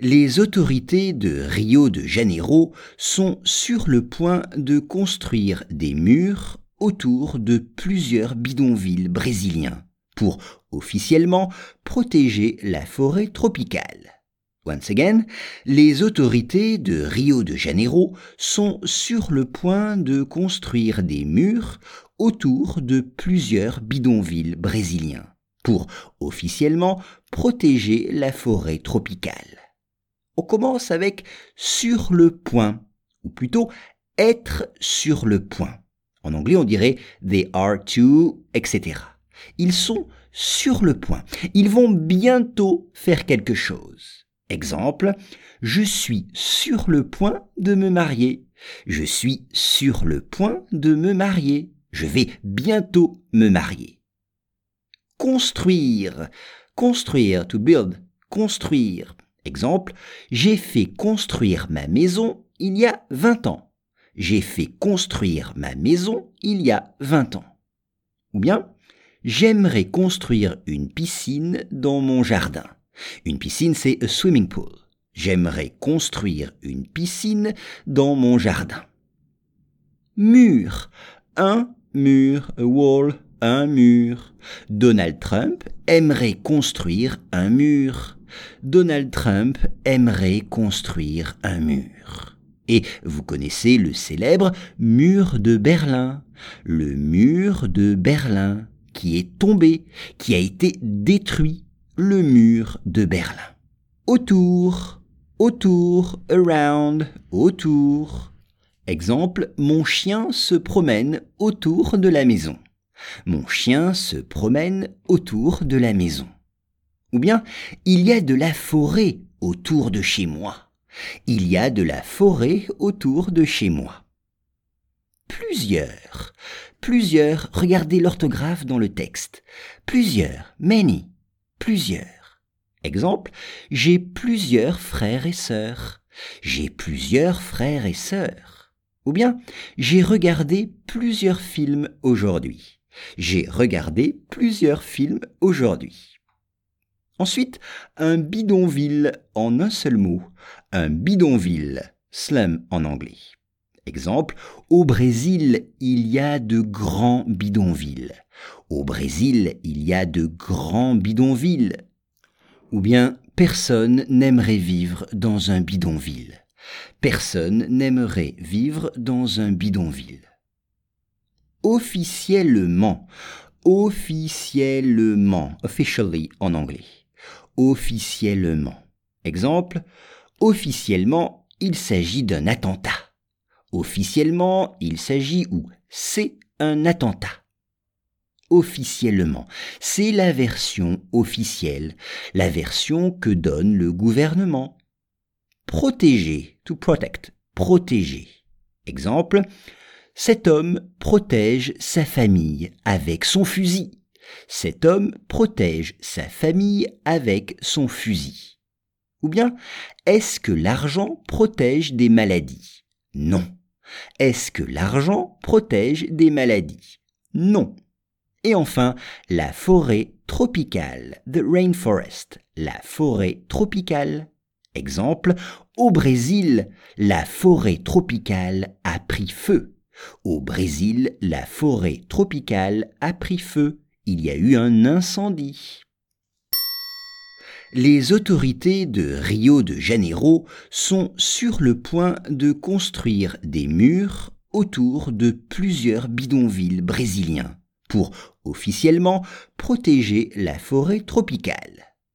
Les autorités de Rio de Janeiro sont sur le point de construire des murs autour de plusieurs bidonvilles brésiliens pour officiellement protéger la forêt tropicale. Once again, les autorités de Rio de Janeiro sont sur le point de construire des murs autour de plusieurs bidonvilles brésiliens pour officiellement protéger la forêt tropicale. On commence avec sur le point, ou plutôt être sur le point. En anglais, on dirait they are to, etc. Ils sont sur le point. Ils vont bientôt faire quelque chose. Exemple, je suis sur le point de me marier. Je suis sur le point de me marier. Je vais bientôt me marier. Construire. Construire, to build. Construire. Exemple, j'ai fait construire ma maison il y a 20 ans. J'ai fait construire ma maison il y a 20 ans. Ou bien, j'aimerais construire une piscine dans mon jardin. Une piscine, c'est a swimming pool. J'aimerais construire une piscine dans mon jardin. Mur. Un mur, a wall, un mur. Donald Trump aimerait construire un mur. Donald Trump aimerait construire un mur. Et vous connaissez le célèbre mur de Berlin. Le mur de Berlin qui est tombé, qui a été détruit. Le mur de Berlin. Autour, autour, around, autour. Exemple, mon chien se promène autour de la maison. Mon chien se promène autour de la maison. Ou bien, il y a de la forêt autour de chez moi. Il y a de la forêt autour de chez moi. Plusieurs. Plusieurs. Regardez l'orthographe dans le texte. Plusieurs. Many. Plusieurs. Exemple, j'ai plusieurs frères et sœurs. J'ai plusieurs frères et sœurs. Ou bien, j'ai regardé plusieurs films aujourd'hui. J'ai regardé plusieurs films aujourd'hui. Ensuite, un bidonville en un seul mot. Un bidonville, slum en anglais. Exemple, au Brésil, il y a de grands bidonvilles. Au Brésil, il y a de grands bidonvilles. Ou bien, personne n'aimerait vivre dans un bidonville. Personne n'aimerait vivre dans un bidonville officiellement. Officiellement. Officially en anglais. Officiellement. Exemple. Officiellement, il s'agit d'un attentat. Officiellement, il s'agit ou c'est un attentat. Officiellement, c'est la version officielle, la version que donne le gouvernement. Protéger, to protect, protéger. Exemple, cet homme protège sa famille avec son fusil. Cet homme protège sa famille avec son fusil. Ou bien, est-ce que l'argent protège des maladies? Non. Est-ce que l'argent protège des maladies? Non. Et enfin, la forêt tropicale, the rainforest, la forêt tropicale. Exemple, au Brésil, la forêt tropicale a pris feu. Au Brésil, la forêt tropicale a pris feu. Il y a eu un incendie. Les autorités de Rio de Janeiro sont sur le point de construire des murs autour de plusieurs bidonvilles brésiliens pour officiellement protéger la forêt tropicale.